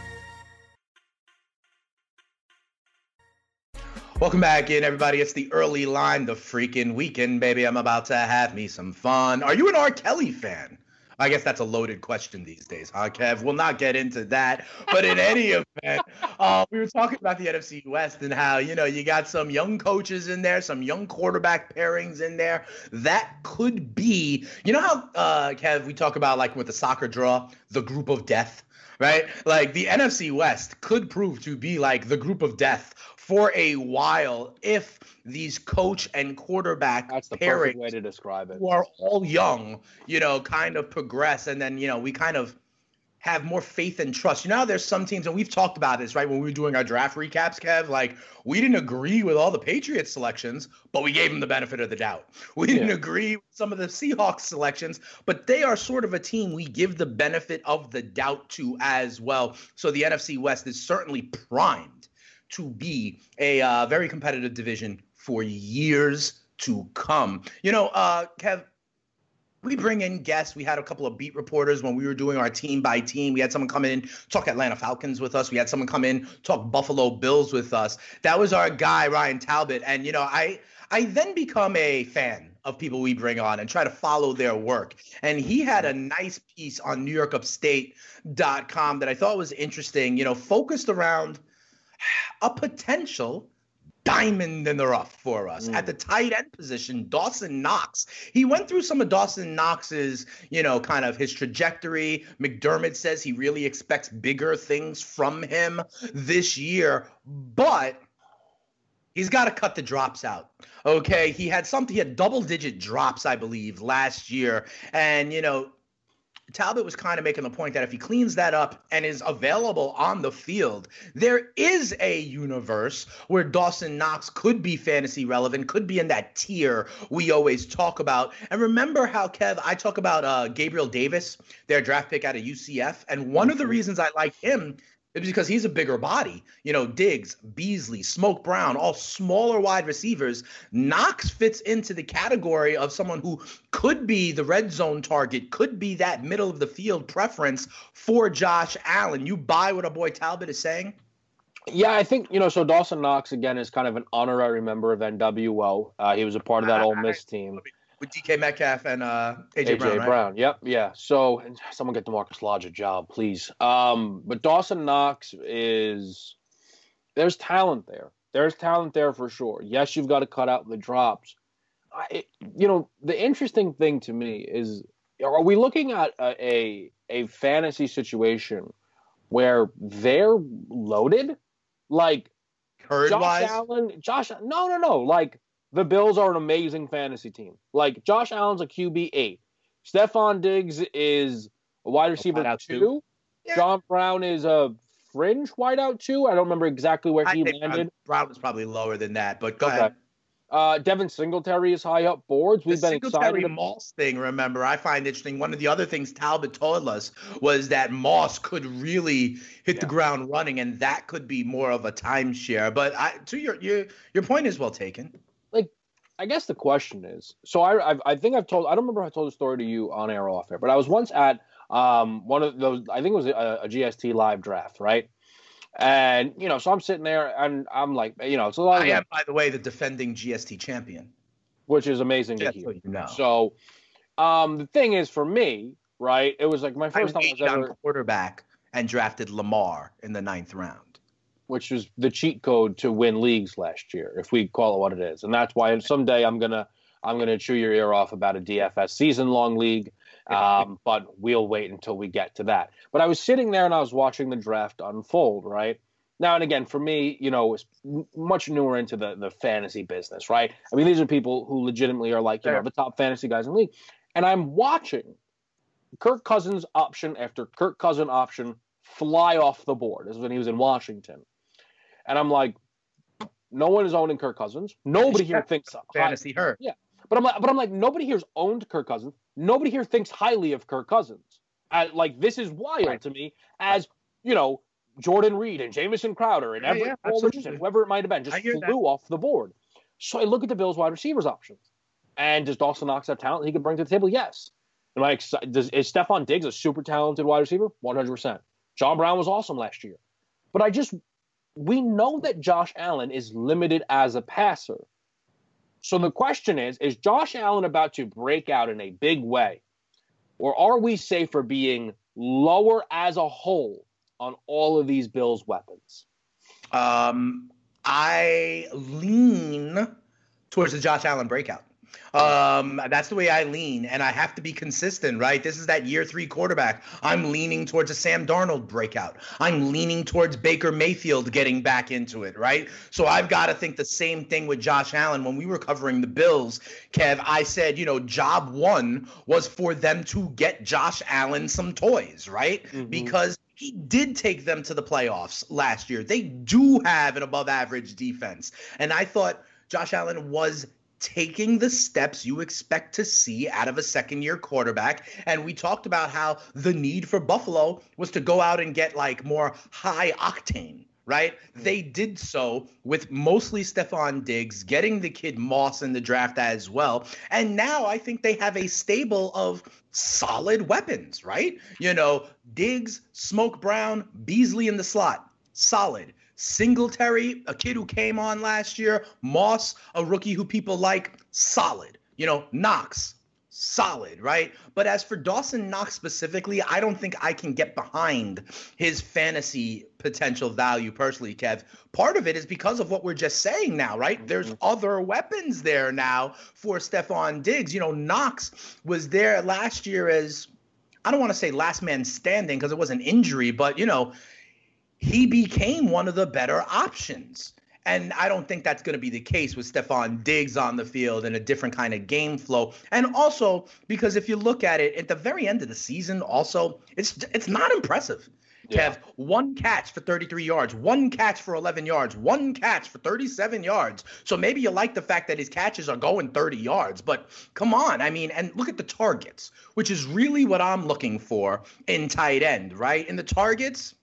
Welcome back in, everybody. It's the early line, the freaking weekend, baby. I'm about to have me some fun. Are you an R. Kelly fan? I guess that's a loaded question these days, huh, Kev? We'll not get into that. But in any [laughs] event, uh, we were talking about the NFC West and how, you know, you got some young coaches in there, some young quarterback pairings in there. That could be, you know how, uh, Kev, we talk about like with the soccer draw, the group of death? right? Like the NFC West could prove to be like the group of death for a while if these coach and quarterback That's the perfect way to describe it. Who are all young, you know, kind of progress, and then you know we kind of have more faith and trust. You know, there's some teams, and we've talked about this, right? When we were doing our draft recaps, Kev, like we didn't agree with all the Patriots selections, but we gave them the benefit of the doubt. [laughs] We didn't agree with some of the Seahawks selections, but they are sort of a team we give the benefit of the doubt to as well. So the NFC West is certainly primed to be a uh, very competitive division for years to come. You know, uh, Kev, we bring in guests. We had a couple of beat reporters when we were doing our team by team. We had someone come in talk Atlanta Falcons with us. We had someone come in talk Buffalo Bills with us. That was our guy Ryan Talbot, and you know, I I then become a fan of people we bring on and try to follow their work. And he had a nice piece on NewYorkUpstate.com that I thought was interesting. You know, focused around a potential diamond in the rough for us. Mm. at the tight end position dawson knox. He went through some of dawson knox's you know kind of his trajectory. Mcdermott says he really expects bigger things from him this year but he's got to cut the drops out okay? He had something he had double digit drops i believe last year. And you know Talbot was kind of making the point that if he cleans that up and is available on the field, there is a universe where Dawson Knox could be fantasy relevant, could be in that tier we always talk about. And remember how, Kev, I talk about uh, Gabriel Davis, their draft pick out of UCF. And one of the mm-hmm. reasons I like him it's because he's a bigger body. You know, Diggs, Beasley, Smoke Brown, all smaller wide receivers. Knox fits into the category of someone who could be the red zone target, could be that middle of the field preference for Josh Allen. You buy what a boy Talbot is saying? Yeah, I think you know. So Dawson Knox again is kind of an honorary member of NWO. Uh, he was a part of that Ole Miss [laughs] team with DK Metcalf and uh, AJ, AJ Brown. Right? Brown. Yep. Yeah. So someone get Demarcus Lodge a job, please. Um, but Dawson Knox is there's talent there. There's talent there for sure. Yes, you've got to cut out the drops. I, you know, the interesting thing to me is, are we looking at a, a, a fantasy situation where they're loaded, like Josh Allen? Josh, no, no, no. Like the Bills are an amazing fantasy team. Like Josh Allen's a QB eight. Stefon Diggs is a wide receiver a two. two. Yeah. John Brown is a fringe wideout two. I don't remember exactly where he landed. Brown was probably lower than that, but go okay. ahead. Uh, Devin Singletary is high up boards. We've the been Singletary excited. Moss thing, remember, I find interesting. One of the other things Talbot told us was that Moss could really hit yeah. the ground running, and that could be more of a timeshare. But I, to your your your point is well taken. I guess the question is, so I I've, i think I've told I don't remember if I told the story to you on air or off air, but I was once at um one of those I think it was a, a GST live draft, right? And you know, so I'm sitting there and I'm like, you know, it's a lot. I am, by the way, the defending GST champion, which is amazing to hear. You know. So, um, the thing is, for me, right, it was like my first I time I was ever quarterback and drafted Lamar in the ninth round which was the cheat code to win leagues last year, if we call it what it is. And that's why someday I'm gonna I'm gonna chew your ear off about a DFS season long league. Um, but we'll wait until we get to that. But I was sitting there and I was watching the draft unfold, right? Now and again, for me, you know, it's much newer into the the fantasy business, right? I mean, these are people who legitimately are like, you know, the top fantasy guys in the league. And I'm watching Kirk Cousins option after Kirk Cousin option fly off the board. This is when he was in Washington. And I'm like, no one is owning Kirk Cousins. Nobody here thinks fantasy high, hurt. Yeah, but I'm like, but I'm like, nobody here's owned Kirk Cousins. Nobody here thinks highly of Kirk Cousins. Uh, like this is wild right. to me. As you know, Jordan Reed and Jamison Crowder and yeah, Everett yeah, and whoever it might have been just flew that. off the board. So I look at the Bills' wide receivers options, and does Dawson Knox have talent he can bring to the table? Yes. Am I excited? Does, is Stefon Diggs a super talented wide receiver? One hundred percent. John Brown was awesome last year, but I just we know that Josh Allen is limited as a passer. So the question is is Josh Allen about to break out in a big way? Or are we safe for being lower as a whole on all of these Bills weapons? Um, I lean towards the Josh Allen breakout. Um, that's the way I lean, and I have to be consistent, right? This is that year three quarterback. I'm leaning towards a Sam Darnold breakout. I'm leaning towards Baker Mayfield getting back into it, right? So I've got to think the same thing with Josh Allen. When we were covering the Bills, Kev, I said, you know, job one was for them to get Josh Allen some toys, right? Mm-hmm. Because he did take them to the playoffs last year. They do have an above average defense. And I thought Josh Allen was taking the steps you expect to see out of a second year quarterback. And we talked about how the need for Buffalo was to go out and get like more high octane. Right? Mm-hmm. They did so with mostly Stefon Diggs, getting the kid Moss in the draft as well. And now I think they have a stable of solid weapons, right? You know, Diggs, Smoke Brown, Beasley in the slot, solid. Singletary, a kid who came on last year, Moss, a rookie who people like, solid. You know, Knox, solid, right? But as for Dawson Knox specifically, I don't think I can get behind his fantasy potential value personally, Kev. Part of it is because of what we're just saying now, right? There's mm-hmm. other weapons there now for Stefon Diggs. You know, Knox was there last year as I don't want to say last man standing because it was an injury, but you know, he became one of the better options. And I don't think that's going to be the case with Stefon Diggs on the field and a different kind of game flow. And also because if you look at it at the very end of the season, also it's it's not impressive. To have one catch for 33 yards, one catch for 11 yards, one catch for 37 yards. So maybe you like the fact that his catches are going 30 yards, but come on. I mean, and look at the targets, which is really what I'm looking for in tight end, right? In the targets,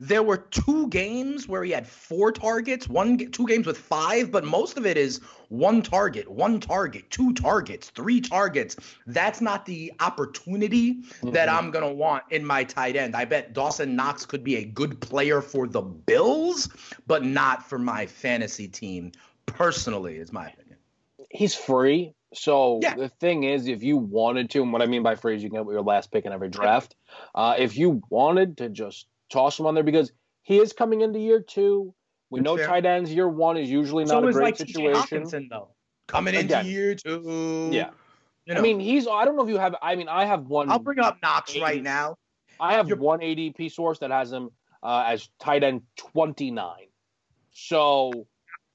there were two games where he had four targets, one two games with five, but most of it is one target, one target, two targets, three targets. That's not the opportunity mm-hmm. that I'm going to want in my tight end. I bet Dawson Knox could be a good player for the Bills, but not for my fantasy team personally, is my opinion. He's free. So yeah. the thing is, if you wanted to, and what I mean by free is you can get your last pick in every draft. Uh, if you wanted to just toss him on there because he is coming into year two. We know fair. tight ends year one is usually not so a great like situation. though. Coming into year two. Yeah. You know. I mean, he's. I don't know if you have. I mean, I have one. I'll bring up Knox 80, right now. I have You're, one ADP source that has him uh, as tight end twenty nine. So.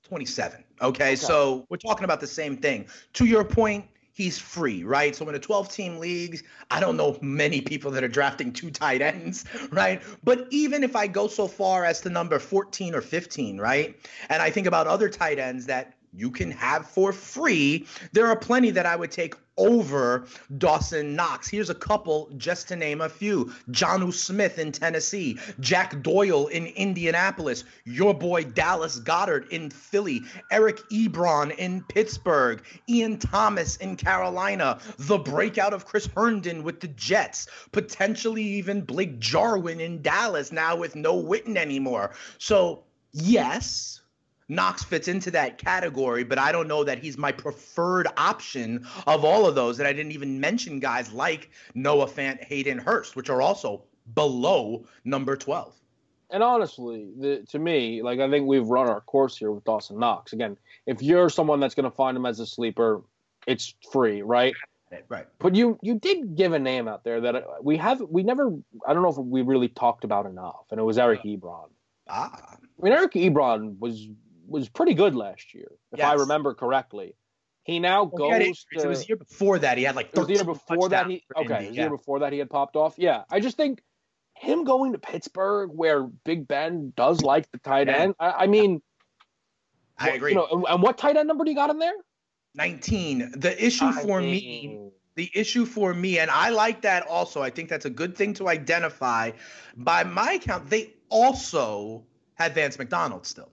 27. Okay? okay, so we're talking about the same thing. To your point, he's free, right? So in a 12 team league, I don't know many people that are drafting two tight ends, [laughs] right? But even if I go so far as to number 14 or 15, right? And I think about other tight ends that you can have for free. There are plenty that I would take over Dawson Knox. Here's a couple just to name a few. Jonnu Smith in Tennessee, Jack Doyle in Indianapolis, your boy Dallas Goedert in Philly, Eric Ebron in Pittsburgh, Ian Thomas in Carolina, the breakout of Chris Herndon with the Jets, potentially even Blake Jarwin in Dallas now with no Witten anymore. So, yes, Knox fits into that category, but I don't know that he's my preferred option of all of those. And I didn't even mention guys like Noah Fant, Hayden Hurst, which are also below number 12. And honestly, the, to me, like I think we've run our course here with Dawson Knox. Again, if you're someone that's going to find him as a sleeper, it's free, right? Right. But you you did give a name out there that we have we never I don't know if we really talked about enough, and it was Eric Ebron. Ah. I mean, Eric Ebron was was pretty good last year, if yes. I remember correctly. He now well, goes. He to, it was the year before that. He had like. It the year before that he okay. Indy, yeah. year before that he had popped off. Yeah, I just think him going to Pittsburgh, where Big Ben does like the tight yeah. end. I, I, mean, I agree. You know, and what tight end number do you got in there? 19. The issue for me, the issue for me, and I like that also. I think that's a good thing to identify. By my count, they also had Vance McDonald still.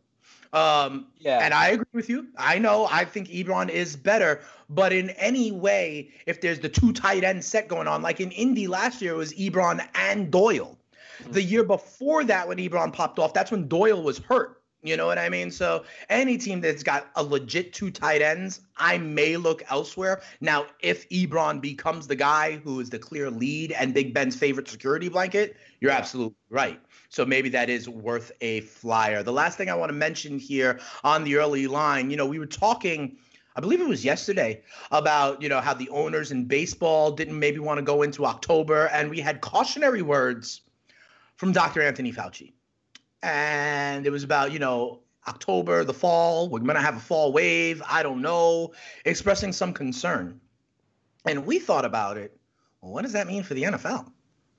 Um, yeah. And I agree with you. I know I think Ebron is better, but in any way, if there's the two tight end set going on, like in Indy last year, it was Ebron and Doyle. Mm-hmm. The year before that, when Ebron popped off, that's when Doyle was hurt. You know what I mean? So any team that's got a legit two tight ends, I may look elsewhere. Now, if Ebron becomes the guy who is the clear lead and Big Ben's favorite security blanket, you're absolutely right. So maybe that is worth a flyer. The last thing I want to mention here on the early line, you know, we were talking. I believe it was yesterday about you know how the owners in baseball didn't maybe want to go into October, and we had cautionary words from Dr. Anthony Fauci, and it was about you know October, the fall. We're gonna have a fall wave. I don't know, expressing some concern, and we thought about it. Well, what does that mean for the NFL?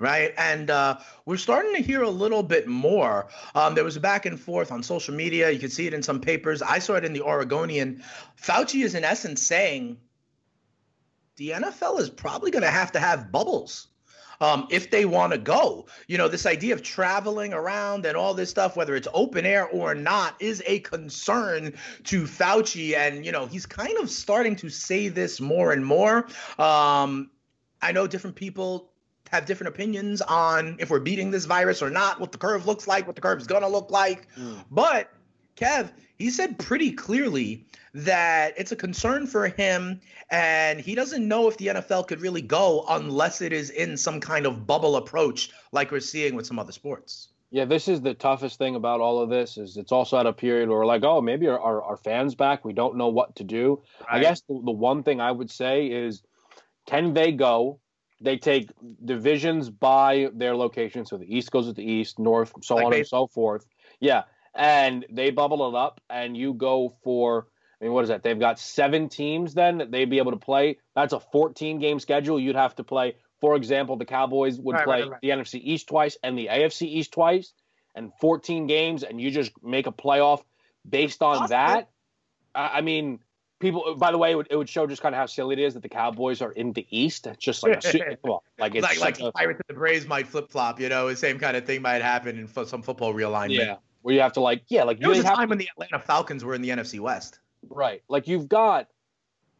right? And uh, we're starting to hear a little bit more. Um, there was a back and forth on social media. You can see it in some papers. I saw it in the Oregonian. Fauci is, in essence, saying the NFL is probably going to have to have bubbles. Um, if they want to go. You know, this idea of traveling around and all this stuff, whether it's open air or not, is a concern to Fauci. And, you know, he's kind of starting to say this more and more. Um, I know different people have different opinions on if we're beating this virus or not, what the curve looks like, what the curve is going to look like. Mm. But Kev, he said pretty clearly that it's a concern for him and he doesn't know if the NFL could really go unless it is in some kind of bubble approach like we're seeing with some other sports. Yeah, this is the toughest thing about all of this is it's also at a period where we're like, oh, maybe our, our, our fans back. We don't know what to do. Right. I guess the, the one thing I would say is can they go they take divisions by their location. So the East goes with the East, North, so like on and so forth. Yeah. And they bubble it up, and you go for, I mean, what is that? They've got seven teams then that they'd be able to play. That's a 14 game schedule. You'd have to play, for example, the Cowboys would right, play right, right. the NFC East twice and the AFC East twice, and 14 games, and you just make a playoff based on awesome. that. I mean, people by the way it would, it would show just kind of how silly it is that the cowboys are in the east it's just like a, [laughs] well, like it's like, like a, pirates and the braves might flip-flop you know the same kind of thing might happen in some football realignment yeah where you have to like yeah like there was a time to, when the atlanta falcons were in the nfc west right like you've got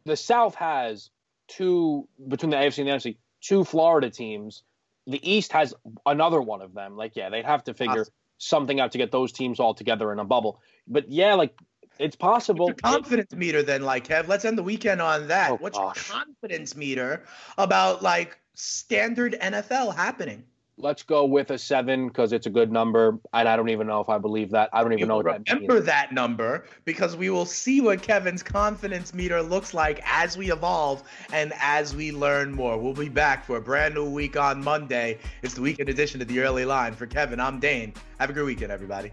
the south has two between the afc and the nfc two florida teams the east has another one of them like yeah they'd have to figure awesome. something out to get those teams all together in a bubble but yeah like it's possible. What's confidence it, meter then, like Kev? Let's end the weekend on that. Oh, What's gosh. your confidence meter about like standard NFL happening? Let's go with a seven because it's a good number, and I don't even know if I believe that. I don't even you know what remember that Remember that number because we will see what Kevin's confidence meter looks like as we evolve and as we learn more. We'll be back for a brand new week on Monday. It's the weekend edition of the Early Line. For Kevin, I'm Dane. Have a great weekend, everybody.